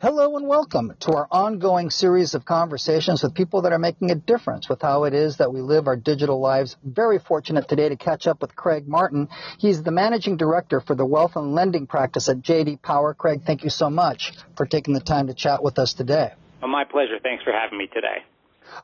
Hello and welcome to our ongoing series of conversations with people that are making a difference with how it is that we live our digital lives. Very fortunate today to catch up with Craig Martin. He's the managing director for the wealth and lending practice at JD Power. Craig, thank you so much for taking the time to chat with us today. Well, my pleasure. Thanks for having me today.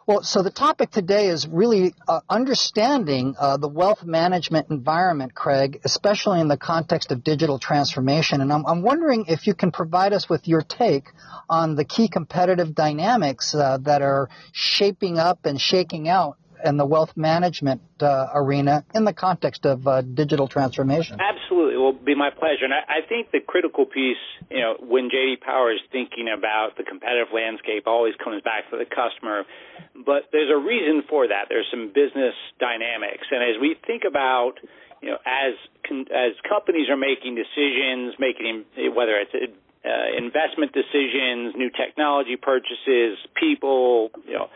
Well, so the topic today is really uh, understanding uh, the wealth management environment, Craig, especially in the context of digital transformation. And I'm, I'm wondering if you can provide us with your take on the key competitive dynamics uh, that are shaping up and shaking out in the wealth management uh, arena in the context of uh, digital transformation. Absolutely, it will be my pleasure. And I, I, think the critical piece, you know, when JD Power is thinking about the competitive landscape, always comes back to the customer. But there's a reason for that. There's some business dynamics, and as we think about you know, as as companies are making decisions, making whether it's uh, investment decisions, new technology purchases, people, you know,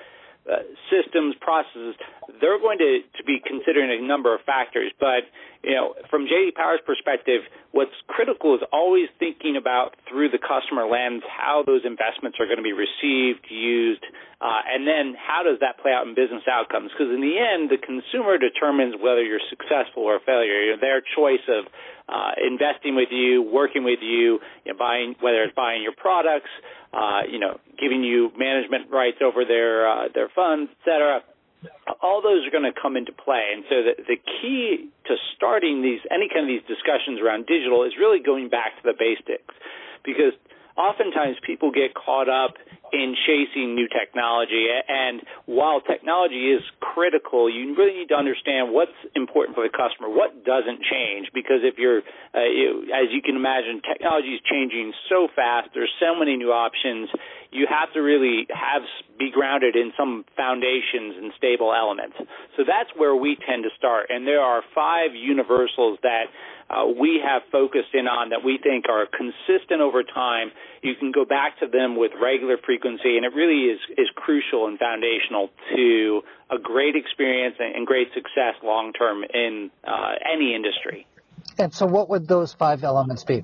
uh, systems, processes, they're going to, to be considering a number of factors. But, you know, from JD Power's perspective, what's critical is always thinking about through the customer lens how those investments are going to be received, used, uh, and then how does that play out in business outcomes? Because in the end, the consumer determines whether you're successful or a failure. You know, their choice of uh, investing with you, working with you, you know, buying whether it's buying your products, uh, you know, giving you management rights over their uh, their funds, et cetera. All those are going to come into play, and so the, the key to starting these any kind of these discussions around digital is really going back to the basics, because oftentimes people get caught up in chasing new technology. And while technology is critical, you really need to understand what's important for the customer, what doesn't change. Because if you're, uh, you, as you can imagine, technology is changing so fast. There's so many new options. You have to really have be grounded in some foundations and stable elements. So that's where we tend to start. And there are five universals that uh, we have focused in on that we think are consistent over time. You can go back to them with regular frequency, and it really is, is crucial and foundational to a great experience and great success long term in uh, any industry. And so, what would those five elements be?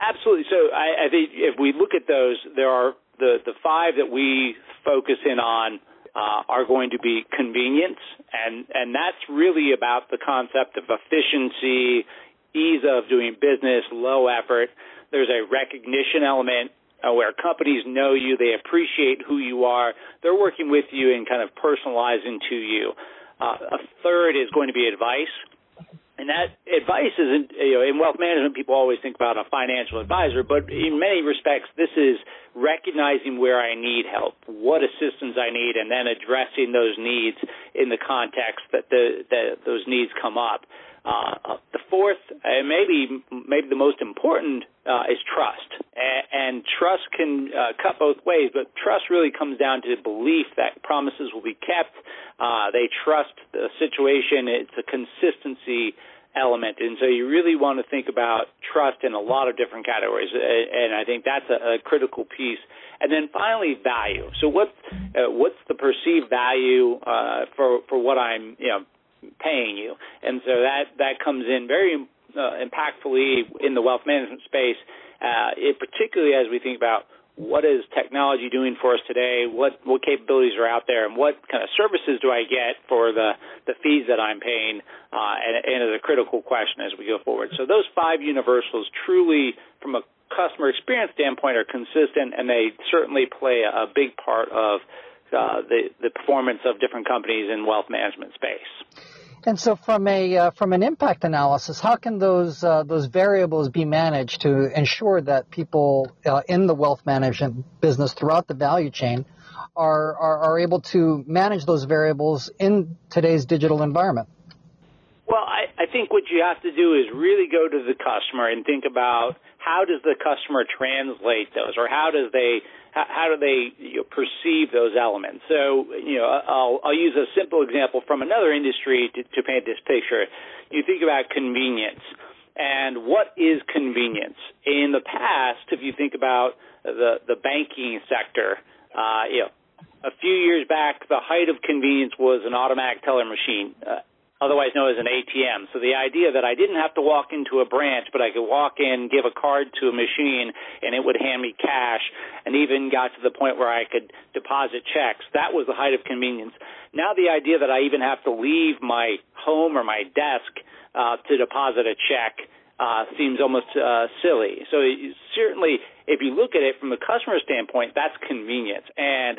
Absolutely. So, I, I think if we look at those, there are the, the five that we focus in on uh, are going to be convenience, and and that's really about the concept of efficiency, ease of doing business, low effort. There's a recognition element uh, where companies know you, they appreciate who you are, they're working with you and kind of personalizing to you. Uh, a third is going to be advice. And that advice isn't, you know, in wealth management, people always think about a financial advisor, but in many respects, this is recognizing where I need help, what assistance I need, and then addressing those needs in the context that the, that those needs come up. Uh, the fourth, and maybe maybe the most important, uh, is trust. And trust can uh, cut both ways, but trust really comes down to belief that promises will be kept. Uh, they trust the situation. It's a consistency element, and so you really want to think about trust in a lot of different categories. And I think that's a, a critical piece. And then finally, value. So what uh, what's the perceived value uh, for for what I'm you know paying you. And so that, that comes in very uh, impactfully in the wealth management space, uh, it, particularly as we think about what is technology doing for us today, what, what capabilities are out there, and what kind of services do I get for the, the fees that I'm paying, uh, and, and is a critical question as we go forward. So those five universals truly, from a customer experience standpoint, are consistent, and they certainly play a, a big part of uh, the, the performance of different companies in wealth management space. And so, from a uh, from an impact analysis, how can those uh, those variables be managed to ensure that people uh, in the wealth management business throughout the value chain are, are, are able to manage those variables in today's digital environment? Well, I, I think what you have to do is really go to the customer and think about how does the customer translate those, or how does they how, how do they you know, perceive those elements? So, you know, I'll, I'll use a simple example from another industry to, to paint this picture. You think about convenience. And what is convenience? In the past, if you think about the, the banking sector, uh, you know, a few years back, the height of convenience was an automatic teller machine. Uh, otherwise known as an ATM. So the idea that I didn't have to walk into a branch, but I could walk in, give a card to a machine, and it would hand me cash, and even got to the point where I could deposit checks. That was the height of convenience. Now the idea that I even have to leave my home or my desk uh, to deposit a check uh, seems almost uh, silly. So certainly, if you look at it from the customer standpoint, that's convenience. And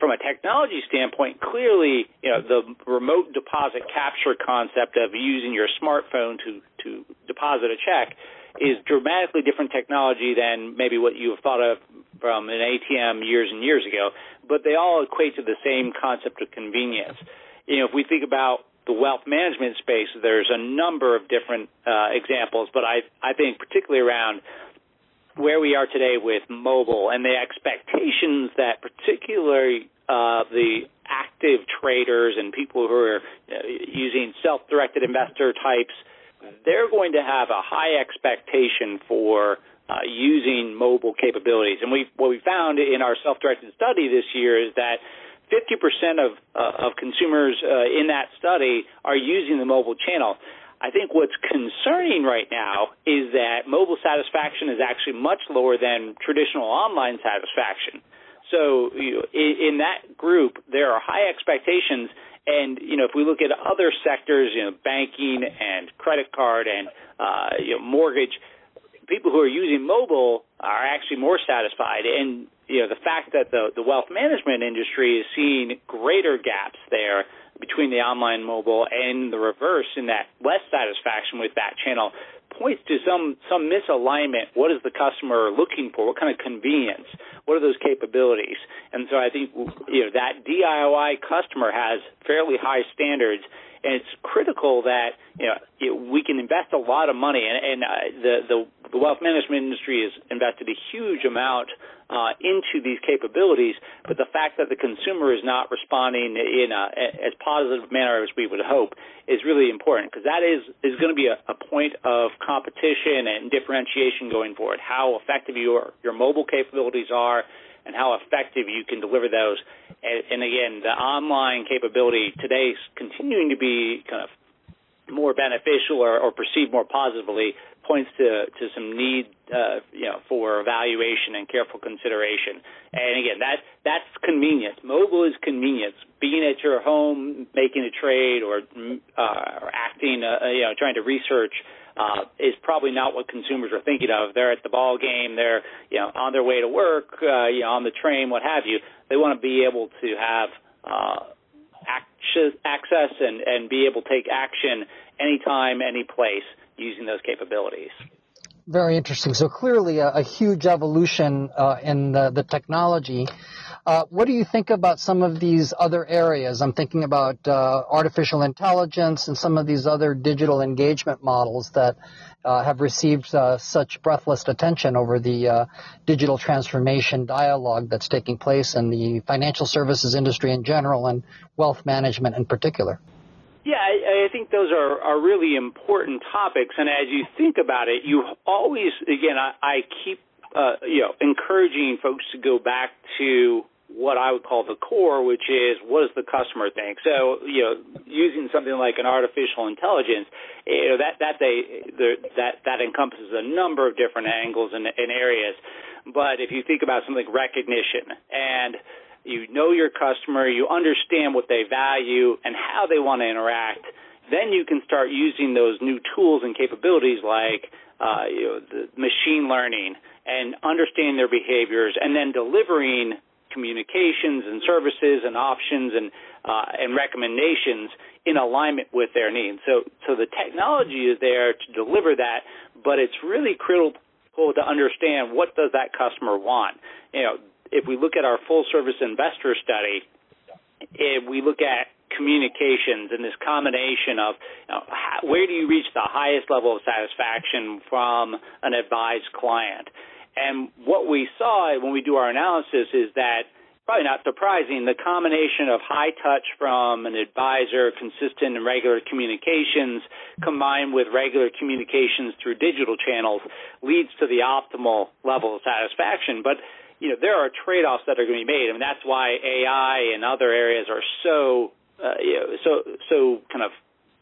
from a technology standpoint, clearly, you know, the remote deposit capture concept of using your smartphone to to deposit a check is dramatically different technology than maybe what you have thought of from an ATM years and years ago. But they all equate to the same concept of convenience. You know, if we think about the wealth management space, there's a number of different uh, examples, but I I think particularly around where we are today with mobile and the expectations that particularly uh, the active traders and people who are uh, using self-directed investor types, they're going to have a high expectation for uh, using mobile capabilities. And we what we found in our self-directed study this year is that 50% of uh, of consumers uh, in that study are using the mobile channel. I think what's concerning right now is that mobile satisfaction is actually much lower than traditional online satisfaction. So you know, in, in that group, there are high expectations, and you know if we look at other sectors, you know banking and credit card and uh, you know mortgage, people who are using mobile are actually more satisfied. And you know the fact that the the wealth management industry is seeing greater gaps there between the online mobile and the reverse in that less satisfaction with that channel points to some some misalignment. What is the customer looking for? What kind of convenience? What are those capabilities? And so I think you know that DIY customer has fairly high standards, and it's critical that you know we can invest a lot of money, and, and uh, the the the wealth management industry has invested a huge amount uh, into these capabilities, but the fact that the consumer is not responding in a, as positive manner as we would hope is really important. Because that is is going to be a, a point of competition and differentiation going forward. How effective your your mobile capabilities are, and how effective you can deliver those. And, and again, the online capability today is continuing to be kind of more beneficial or, or perceived more positively points to, to some need uh, you know for evaluation and careful consideration. And again, that that's convenience. Mobile is convenience. Being at your home, making a trade, or uh, or acting, uh, you know, trying to research. Uh, is probably not what consumers are thinking of. They're at the ball game. They're you know on their way to work, uh, you know, on the train, what have you. They want to be able to have uh, access and and be able to take action anytime, any place using those capabilities. Very interesting. So clearly a, a huge evolution uh, in the, the technology. Uh, what do you think about some of these other areas? I'm thinking about uh, artificial intelligence and some of these other digital engagement models that uh, have received uh, such breathless attention over the uh, digital transformation dialogue that's taking place in the financial services industry in general and wealth management in particular. Yeah, I, I think those are, are really important topics. And as you think about it, you always, again, I, I keep, uh, you know, encouraging folks to go back to what I would call the core, which is what does the customer think? So, you know, using something like an artificial intelligence, you know, that that they that that encompasses a number of different angles and, and areas. But if you think about something like recognition and you know your customer, you understand what they value and how they want to interact, then you can start using those new tools and capabilities like uh, you know, the machine learning and understanding their behaviors and then delivering communications and services and options and uh, and recommendations in alignment with their needs. So so the technology is there to deliver that, but it's really critical to understand what does that customer want. You know, if we look at our full service investor study, if we look at communications and this combination of you know, how, where do you reach the highest level of satisfaction from an advised client. And what we saw when we do our analysis is that probably not surprising, the combination of high touch from an advisor, consistent and regular communications, combined with regular communications through digital channels, leads to the optimal level of satisfaction. But you know, there are trade-offs that are going to be made. I mean, that's why AI and other areas are so, uh, you know, so, so kind of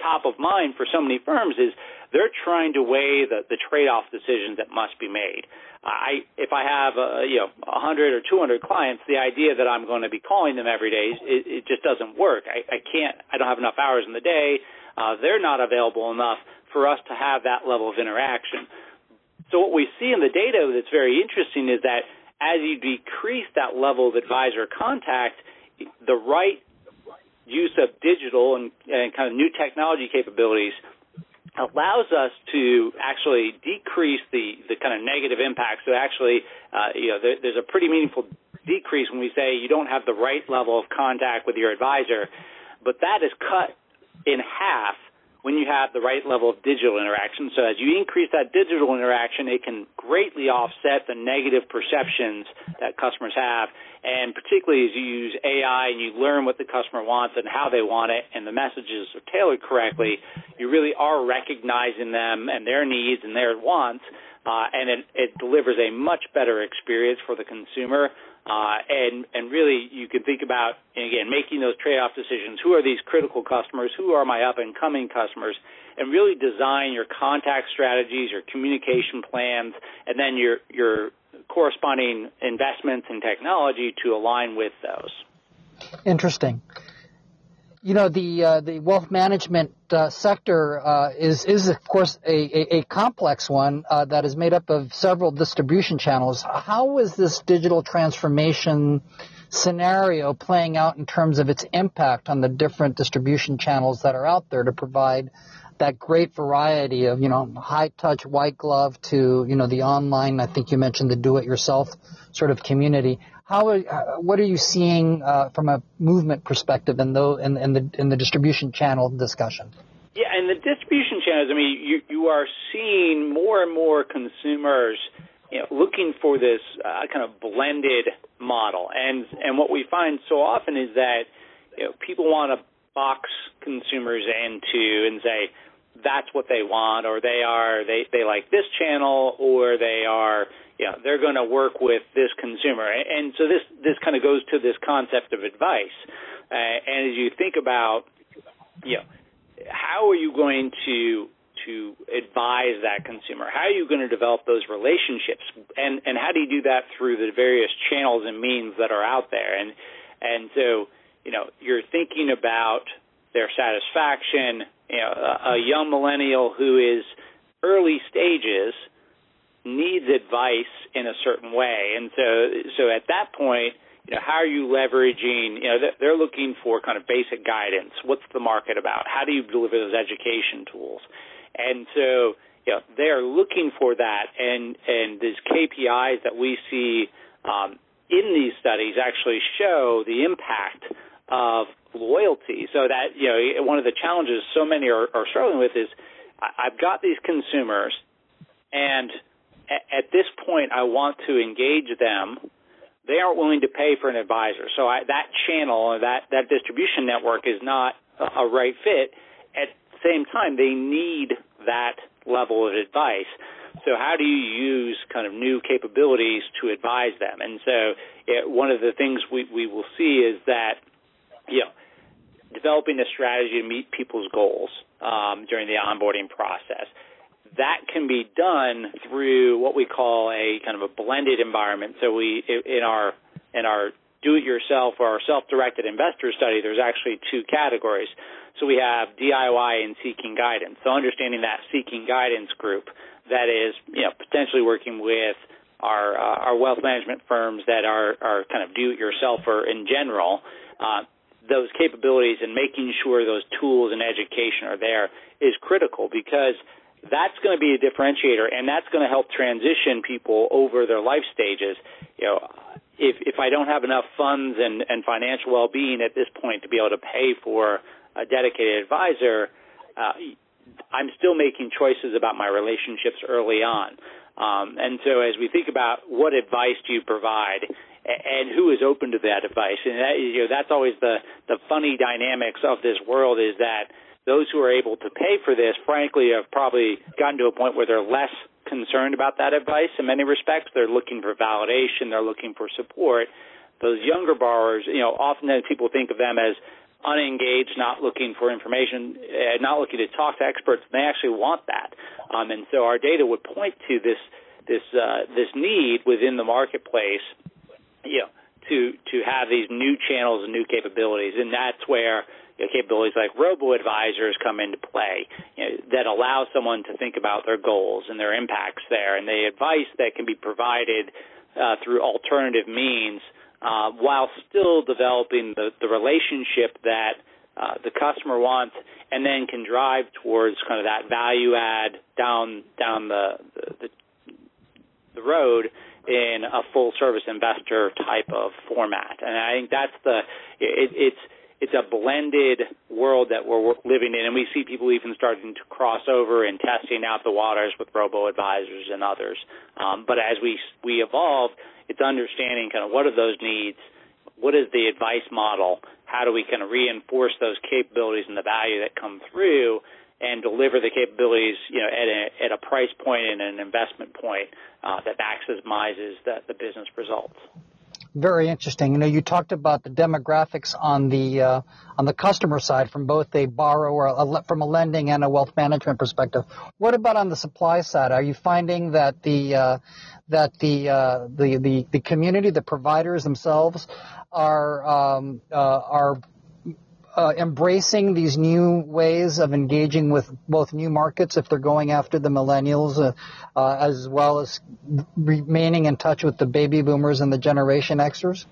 top of mind for so many firms is they're trying to weigh the, the trade-off decisions that must be made. I, if I have, uh, you know, 100 or 200 clients, the idea that I'm going to be calling them every day, it, it just doesn't work. I, I can't, I don't have enough hours in the day. Uh, they're not available enough for us to have that level of interaction. So what we see in the data that's very interesting is that as you decrease that level of advisor contact, the right use of digital and, and kind of new technology capabilities – allows us to actually decrease the, the kind of negative impact. So actually, uh, you know, there, there's a pretty meaningful decrease when we say you don't have the right level of contact with your advisor, but that is cut in half when you have the right level of digital interaction. So as you increase that digital interaction, it can greatly offset the negative perceptions that customers have. And particularly as you use AI and you learn what the customer wants and how they want it and the messages are tailored correctly, you really are recognizing them and their needs and their wants. Uh, and it, it delivers a much better experience for the consumer uh, and and really, you can think about again making those trade-off decisions. Who are these critical customers? Who are my up-and-coming customers? And really design your contact strategies, your communication plans, and then your your corresponding investments in technology to align with those. Interesting you know the uh, the wealth management uh, sector uh, is is of course a, a, a complex one uh, that is made up of several distribution channels. How is this digital transformation scenario playing out in terms of its impact on the different distribution channels that are out there to provide that great variety of you know high touch white glove to you know the online? I think you mentioned the do it yourself sort of community. How are, uh, what are you seeing uh, from a movement perspective in the, in, in, the in the distribution channel discussion? Yeah, and the distribution channels. I mean, you you are seeing more and more consumers, you know, looking for this uh, kind of blended model, and and what we find so often is that you know people want to box consumers into and say that's what they want, or they are they they like this channel, or they are yeah, they're going to work with this consumer. And so this this kind of goes to this concept of advice. Uh, and as you think about, you know, how are you going to to advise that consumer? How are you going to develop those relationships? And and how do you do that through the various channels and means that are out there? And and so, you know, you're thinking about their satisfaction. You know, a, a young millennial who is early stages needs advice in a certain way. And so, so at that point, you know, how are you leveraging, you know, they're looking for kind of basic guidance. What's the market about? How do you deliver those education tools? And so, you know, they're looking for that and, and these KPIs that we see, um, in these studies actually show the impact of loyalty. So that, you know, one of the challenges so many are, are struggling with is I've got these consumers and at this point, I want to engage them. They aren't willing to pay for an advisor, so I, that channel, that that distribution network, is not a, a right fit. At the same time, they need that level of advice. So how do you use kind of new capabilities to advise them? And so it, one of the things we, we will see is that, you know, developing a strategy to meet people's goals um, during the onboarding process that can be done through what we call a kind of a blended environment. So we in our in our do-it-yourself or our self-directed investor study, there's actually two categories. So we have DIY and seeking guidance. So understanding that seeking guidance group that is, you know, potentially working with our uh, our wealth management firms that are are kind of do-it-yourselfer in general. Uh, those capabilities and making sure those tools and education are there is critical because that's going to be a differentiator, and that's going to help transition people over their life stages. You know, if if I don't have enough funds and and financial well-being at this point to be able to pay for a dedicated advisor, uh, I'm still making choices about my relationships early on. Um, and so, as we think about what advice do you provide, and who is open to that advice, and that, you know, that's always the the funny dynamics of this world is that those who are able to pay for this, frankly, have probably gotten to a point where they're less concerned about that advice in many respects. They're looking for validation, they're looking for support. Those younger borrowers, you know, often people think of them as unengaged, not looking for information, uh, not looking to talk to experts. They actually want that, um, and so our data would point to this this uh, this need within the marketplace, you know, to to have these new channels and new capabilities, and that's where you know, capabilities like robo advisors come into play you know, that allow someone to think about their goals and their impacts there, and the advice that can be provided uh, through alternative means uh, while still developing the, the relationship that uh, the customer wants, and then can drive towards kind of that value add down down the the, the road in a full service investor type of format. And I think that's the it, it's it's a blended world that we're living in, and we see people even starting to cross over and testing out the waters with robo advisors and others. Um, but as we we evolve, it's understanding kind of what are those needs, what is the advice model, how do we kind of reinforce those capabilities and the value that come through, and deliver the capabilities, you know, at a, at a price point and an investment point uh, that maximizes the, the business results. Very interesting. You know, you talked about the demographics on the uh, on the customer side from both a borrower, a, from a lending and a wealth management perspective. What about on the supply side? Are you finding that the uh, that the, uh, the the the community, the providers themselves, are um, uh, are uh, embracing these new ways of engaging with both new markets if they're going after the millennials, uh, uh, as well as remaining in touch with the baby boomers and the Generation Xers?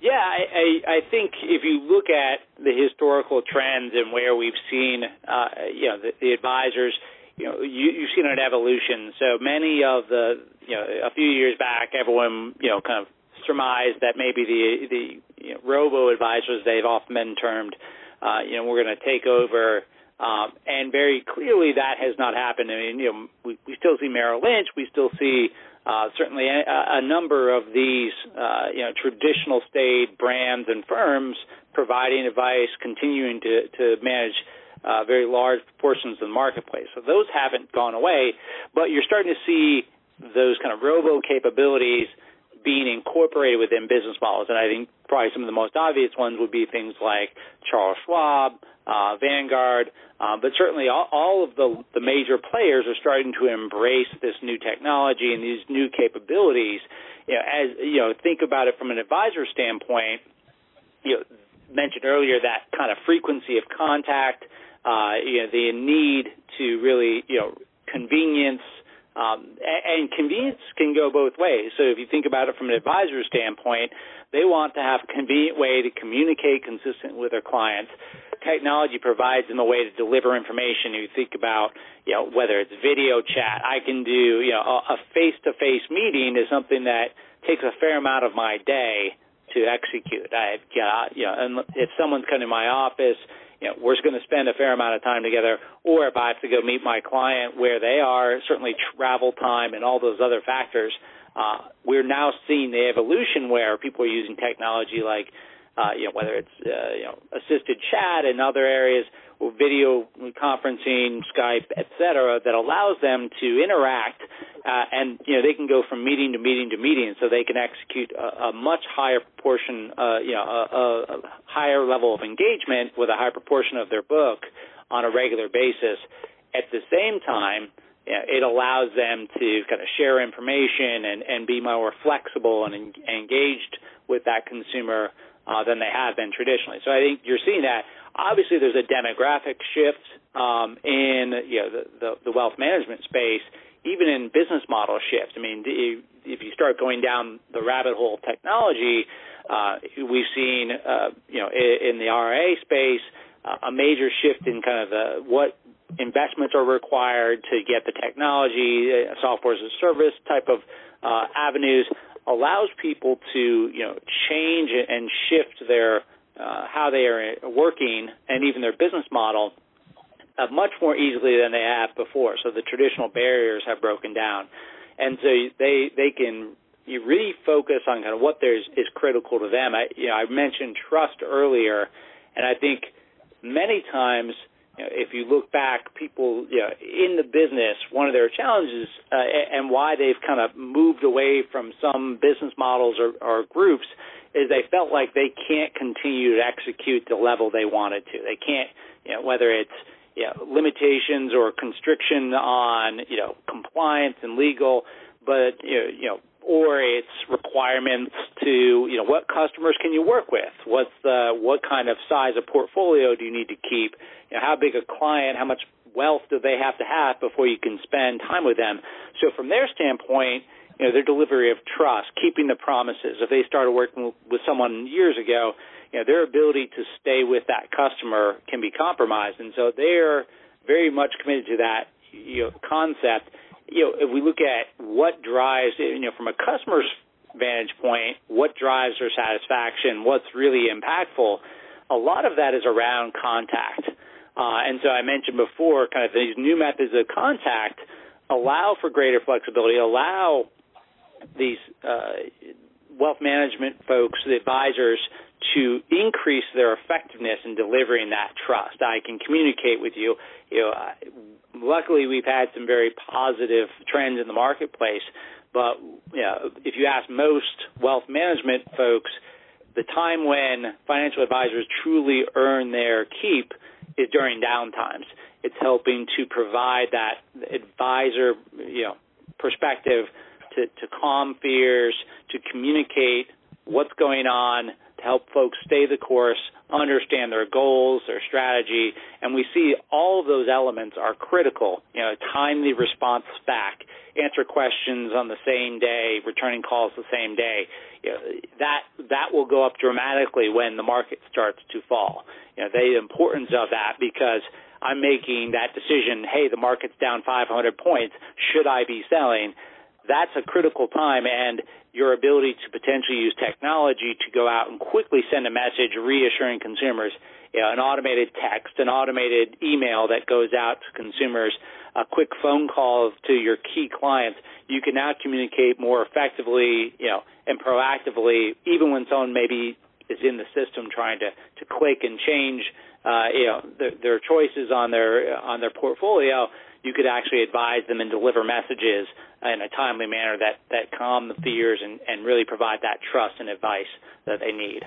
Yeah, I, I, I think if you look at the historical trends and where we've seen, uh, you know, the, the advisors, you know, you, you've seen an evolution. So many of the, you know, a few years back, everyone, you know, kind of surmised that maybe the the you know, robo advisors they've often been termed, uh, you know, we're going to take over. Um, and very clearly that has not happened. I mean, you know, we, we still see Merrill Lynch, we still see uh, certainly a, a number of these, uh, you know, traditional state brands and firms providing advice, continuing to, to manage uh, very large portions of the marketplace. So those haven't gone away, but you're starting to see those kind of robo capabilities being incorporated within business models. And I think probably some of the most obvious ones would be things like Charles Schwab, uh, Vanguard, uh, but certainly all, all of the, the major players are starting to embrace this new technology and these new capabilities. You know, as you know, think about it from an advisor standpoint. You know, mentioned earlier that kind of frequency of contact, uh, you know, the need to really, you know, convenience um, and convenience can go both ways. So if you think about it from an advisor standpoint, they want to have a convenient way to communicate consistent with their clients. Technology provides them a way to deliver information. You think about, you know, whether it's video chat, I can do, you know, a face-to-face meeting is something that takes a fair amount of my day to execute. I've got, you know, and if someone's coming to my office, you know, we're going to spend a fair amount of time together, or if I have to go meet my client where they are, certainly travel time and all those other factors. Uh, we're now seeing the evolution where people are using technology like, uh, you know, whether it's uh, you know assisted chat and other areas, or video conferencing, Skype, et cetera, that allows them to interact uh, and you know they can go from meeting to meeting to meeting, so they can execute a, a much higher proportion, uh, you know, a, a, higher level of engagement with a high proportion of their book on a regular basis. At the same time, it allows them to kind of share information and, and be more flexible and en- engaged with that consumer uh, than they have been traditionally. So I think you're seeing that. Obviously, there's a demographic shift um, in you know the, the, the wealth management space even in business model shift. I mean, if you start going down the rabbit hole of technology, uh, we've seen, uh, you know, in the RIA space, uh, a major shift in kind of the what investments are required to get the technology, uh, software as a service type of uh, avenues, allows people to, you know, change and shift their uh, how they are working and even their business model uh, much more easily than they have before. So the traditional barriers have broken down, and so they they can you really focus on kind of what there is, is critical to them. I you know I mentioned trust earlier, and I think many times you know, if you look back, people you know, in the business, one of their challenges uh, and why they've kind of moved away from some business models or, or groups is they felt like they can't continue to execute the level they wanted to. They can't, you know, whether it's you know, limitations or constriction on you know compliance and legal, but you know, you know or it's requirements to you know what customers can you work with? What's the what kind of size of portfolio do you need to keep? You know how big a client how much wealth do they have to have before you can spend time with them? So from their standpoint you know their delivery of trust keeping the promises. If they started working with someone years ago you know their ability to stay with that customer can be compromised. And so they're very much committed to that you know concept you know, if we look at what drives, you know, from a customer's vantage point, what drives their satisfaction, what's really impactful, a lot of that is around contact. Uh, and so I mentioned before, kind of these new methods of contact allow for greater flexibility, allow these uh, wealth management folks, the advisors, to increase their effectiveness in delivering that trust. I can communicate with you. You know, luckily we've had some very positive trends in the marketplace. But you know, if you ask most wealth management folks, the time when financial advisors truly earn their keep is during downtimes. It's helping to provide that advisor, you know, perspective to, to calm fears, to communicate what's going on, to help folks stay the course, understand their goals, their strategy, and we see all of those elements are critical. You know, timely response back, answer questions on the same day, returning calls the same day. You know, that that will go up dramatically when the market starts to fall. You know, the importance of that because I'm making that decision. Hey, the market's down 500 points. Should I be selling? That's a critical time, and your ability to potentially use technology to go out and quickly send a message reassuring consumers, you know, an automated text, an automated email that goes out to consumers, a quick phone call to your key clients, you can now communicate more effectively, you know, and proactively, even when someone maybe is in the system trying to, to click and change, uh, you know, their, their choices on their on their portfolio. You could actually advise them and deliver messages in a timely manner that, that calm the fears and, and really provide that trust and advice that they need.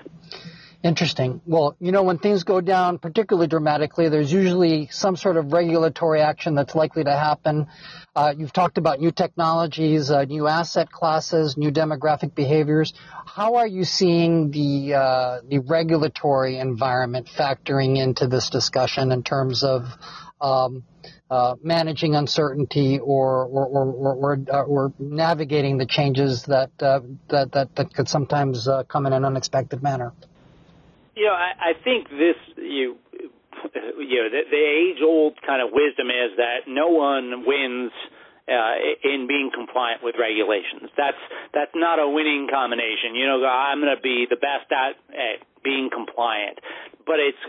Interesting. Well, you know, when things go down particularly dramatically, there's usually some sort of regulatory action that's likely to happen. Uh, you've talked about new technologies, uh, new asset classes, new demographic behaviors. How are you seeing the uh, the regulatory environment factoring into this discussion in terms of um, uh, managing uncertainty or or or, or, uh, or navigating the changes that uh, that, that that could sometimes uh, come in an unexpected manner. You know, I, I think this you you know the, the age old kind of wisdom is that no one wins. Uh, in being compliant with regulations, that's that's not a winning combination. You know, I'm going to be the best at, at being compliant, but it's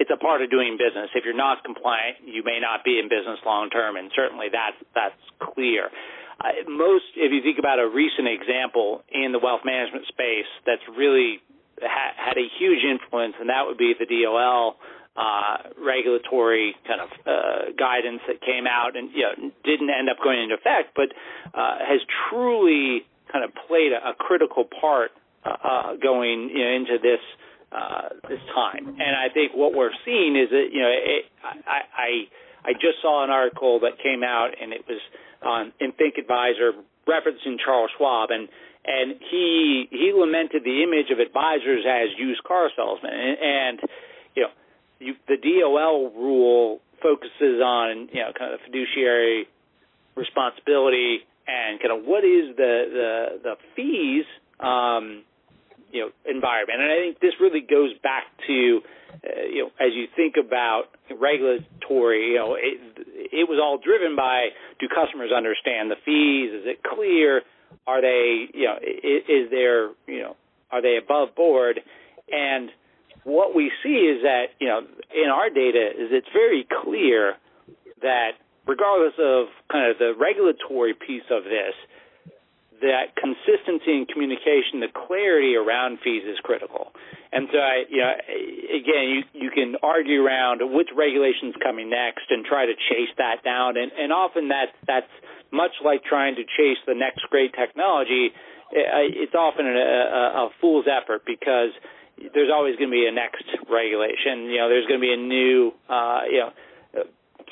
it's a part of doing business. If you're not compliant, you may not be in business long term, and certainly that's that's clear. Uh, most, if you think about a recent example in the wealth management space that's really ha- had a huge influence, and that would be the DOL uh, regulatory kind of uh, guidance that came out and you know, didn't end up going into effect, but uh, has truly kind of played a, a critical part uh, uh, going you know, into this uh, this time. And I think what we're seeing is that you know it, I, I I just saw an article that came out and it was on in Think Advisor referencing Charles Schwab and and he he lamented the image of advisors as used car salesmen and, and you know you, the DOL rule focuses on you know kind of fiduciary responsibility and kind of what is the the the fees um, you know environment. And I think this really goes back to uh, you know as you think about regulatory, you know it, it was all driven by do customers understand the fees? Is it clear? Are they you know is, is there you know are they above board? And what we see is that you know in our data is it's very clear that regardless of kind of the regulatory piece of this, that consistency in communication, the clarity around fees is critical. And so I, you know, again, you you can argue around which regulation's coming next and try to chase that down, and and often that that's much like trying to chase the next great technology. It's often a, a, a fool's effort because there's always going to be a next regulation. You know, there's going to be a new, uh, you know,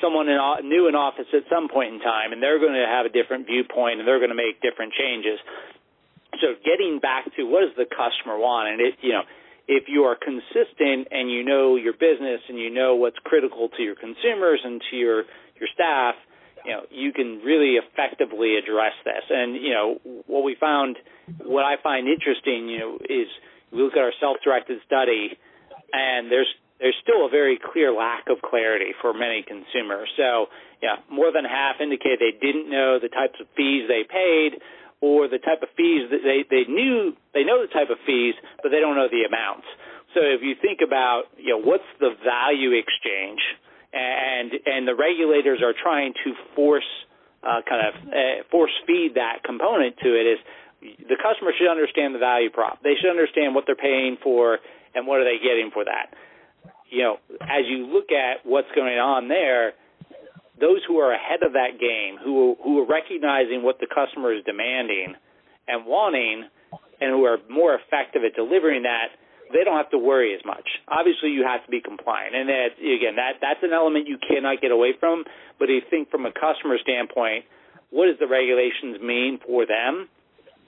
someone in, new in office at some point in time, and they're going to have a different viewpoint, and they're going to make different changes. So, getting back to what does the customer want, and it, you know, if you are consistent and you know your business and you know what's critical to your consumers and to your your staff, you know, you can really effectively address this. And you know, what we found, what I find interesting, you know, is we look at our self-directed study, and there's there's still a very clear lack of clarity for many consumers. So, yeah, more than half indicate they didn't know the types of fees they paid or the type of fees that they, they knew they know the type of fees, but they don't know the amounts. So if you think about you know what's the value exchange, and and the regulators are trying to force uh, kind of uh, force feed that component to it is the customer should understand the value prop. They should understand what they're paying for and what are they getting for that. You know, as you look at what's going on there, those who are ahead of that game, who who are recognizing what the customer is demanding and wanting, and who are more effective at delivering that, they don't have to worry as much. Obviously, you have to be compliant, and that again, that that's an element you cannot get away from. But if you think from a customer standpoint, what does the regulations mean for them?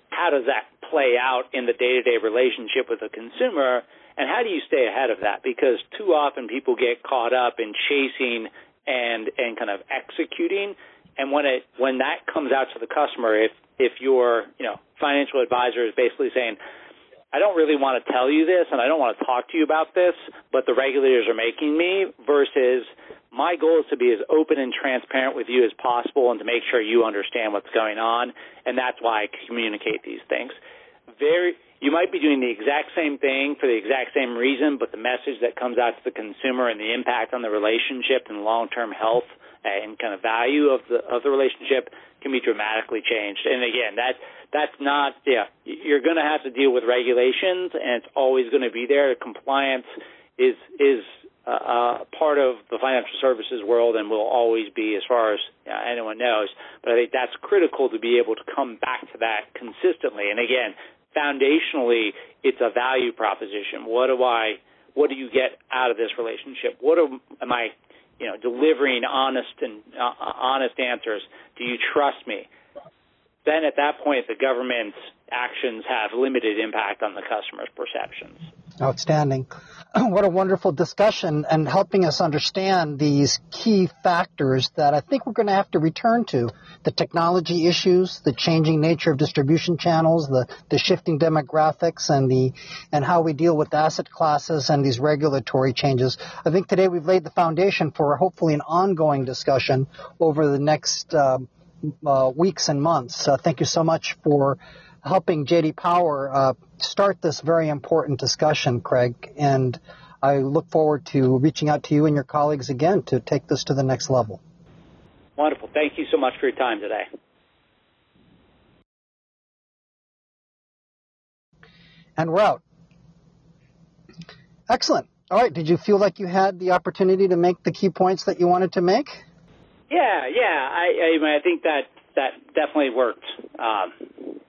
How does that play out in the day-to-day relationship with the consumer? And how do you stay ahead of that? Because too often people get caught up in chasing and and kind of executing. And when it when that comes out to the customer, if if your you know financial advisor is basically saying, I don't really want to tell you this, and I don't want to talk to you about this, but the regulators are making me. Versus my goal is to be as open and transparent with you as possible, and to make sure you understand what's going on, and that's why I communicate these things. Very you might be doing the exact same thing for the exact same reason, but the message that comes out to the consumer and the impact on the relationship and long-term health and kind of value of the of the relationship can be dramatically changed. And again, that that's not yeah, you're going to have to deal with regulations, and it's always going to be there. Compliance is is uh, part of the financial services world and will always be as far as uh, anyone knows. But I think that's critical to be able to come back to that consistently. And again, foundationally, it's a value proposition. What do I, what do you get out of this relationship? What am, am I, you know, delivering honest and uh, honest answers? Do you trust me? Then at that point, the government's actions have limited impact on the customer's perceptions. Outstanding. What a wonderful discussion and helping us understand these key factors that I think we're going to have to return to. The technology issues, the changing nature of distribution channels, the, the shifting demographics and the, and how we deal with asset classes and these regulatory changes. I think today we've laid the foundation for hopefully an ongoing discussion over the next uh, uh, weeks and months. Uh, thank you so much for helping JD Power uh, start this very important discussion, Craig. And I look forward to reaching out to you and your colleagues again to take this to the next level. Wonderful. Thank you so much for your time today. And we're out. Excellent. All right. Did you feel like you had the opportunity to make the key points that you wanted to make? Yeah, yeah. I, I, I think that that definitely worked. Um,